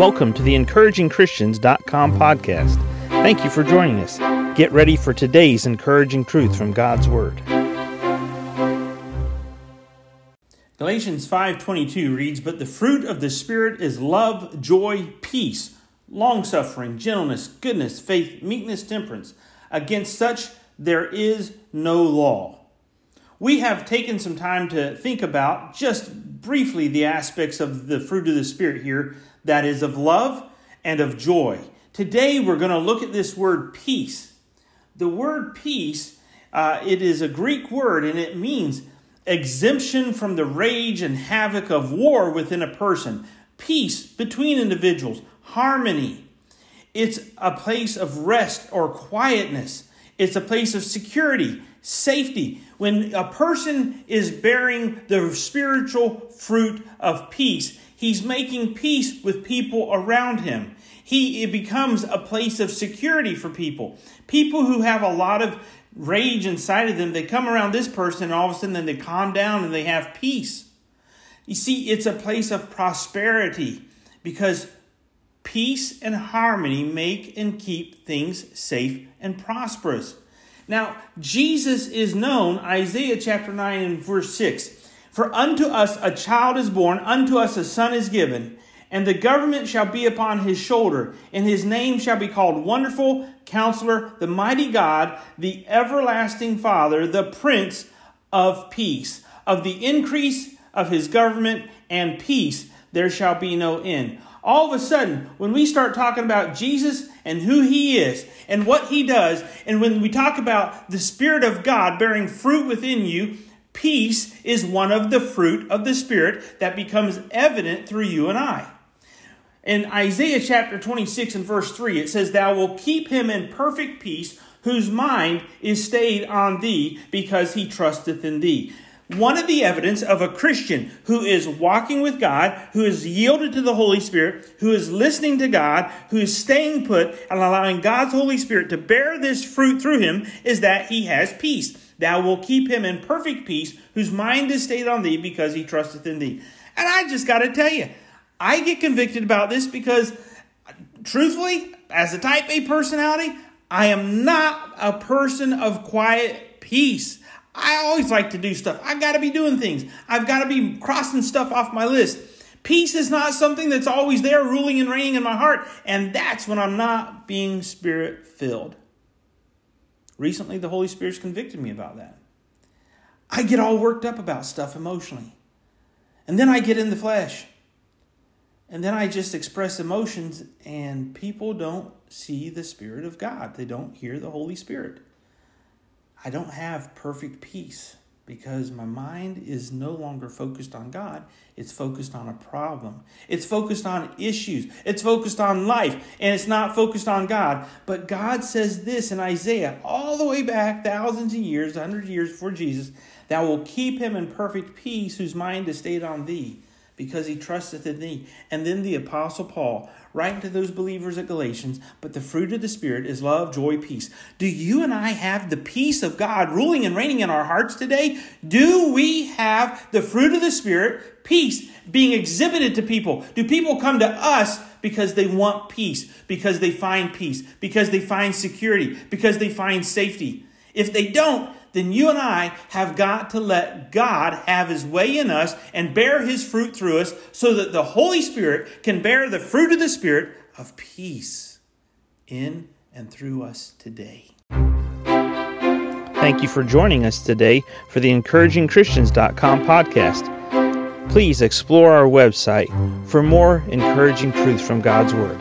Welcome to the encouragingchristians.com podcast. Thank you for joining us. Get ready for today's encouraging truth from God's word. Galatians 5:22 reads, "But the fruit of the spirit is love, joy, peace, long-suffering, gentleness, goodness, faith, meekness, temperance. Against such there is no law." We have taken some time to think about just briefly the aspects of the fruit of the spirit here that is of love and of joy. Today we're going to look at this word peace. The word peace, uh, it is a Greek word and it means exemption from the rage and havoc of war within a person, peace between individuals, harmony. It's a place of rest or quietness. It's a place of security, safety. When a person is bearing the spiritual fruit of peace, he's making peace with people around him. He it becomes a place of security for people. People who have a lot of rage inside of them, they come around this person and all of a sudden then they calm down and they have peace. You see, it's a place of prosperity because peace and harmony make and keep things safe and prosperous. Now, Jesus is known, Isaiah chapter 9 and verse 6 for unto us a child is born, unto us a son is given, and the government shall be upon his shoulder, and his name shall be called Wonderful Counselor, the Mighty God, the Everlasting Father, the Prince of Peace. Of the increase of his government and peace there shall be no end. All of a sudden, when we start talking about Jesus and who he is and what he does, and when we talk about the Spirit of God bearing fruit within you, Peace is one of the fruit of the Spirit that becomes evident through you and I. In Isaiah chapter 26 and verse 3, it says, Thou wilt keep him in perfect peace, whose mind is stayed on thee, because he trusteth in thee. One of the evidence of a Christian who is walking with God, who is yielded to the Holy Spirit, who is listening to God, who is staying put and allowing God's Holy Spirit to bear this fruit through him, is that he has peace. Thou wilt keep him in perfect peace, whose mind is stayed on thee, because he trusteth in thee. And I just got to tell you, I get convicted about this because, truthfully, as a type A personality, I am not a person of quiet peace. I always like to do stuff. I've got to be doing things. I've got to be crossing stuff off my list. Peace is not something that's always there ruling and reigning in my heart, and that's when I'm not being spirit filled. Recently, the Holy Spirit's convicted me about that. I get all worked up about stuff emotionally. And then I get in the flesh. And then I just express emotions, and people don't see the Spirit of God. They don't hear the Holy Spirit. I don't have perfect peace because my mind is no longer focused on God. It's focused on a problem. It's focused on issues. It's focused on life, and it's not focused on God. But God says this in Isaiah, all the way back thousands of years, hundreds of years before Jesus, that will keep him in perfect peace whose mind is stayed on thee because he trusteth in thee. And then the Apostle Paul, writing to those believers at Galatians, but the fruit of the Spirit is love, joy, peace. Do you and I have the peace of God ruling and reigning in our hearts today? Do we have the fruit of the Spirit, peace, being exhibited to people? Do people come to us because they want peace, because they find peace, because they find security, because they find safety? If they don't, then you and I have got to let God have his way in us and bear his fruit through us so that the Holy Spirit can bear the fruit of the Spirit of peace in and through us today. Thank you for joining us today for the encouragingchristians.com podcast. Please explore our website for more encouraging truths from God's Word.